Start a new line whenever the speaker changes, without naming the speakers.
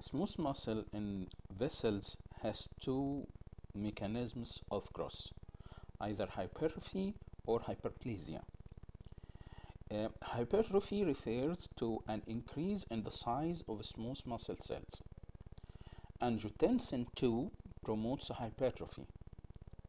smooth muscle in vessels has two mechanisms of growth, either hypertrophy or hyperplasia. Uh, hypertrophy refers to an increase in the size of smooth muscle cells. Angiotensin 2 promotes hypertrophy,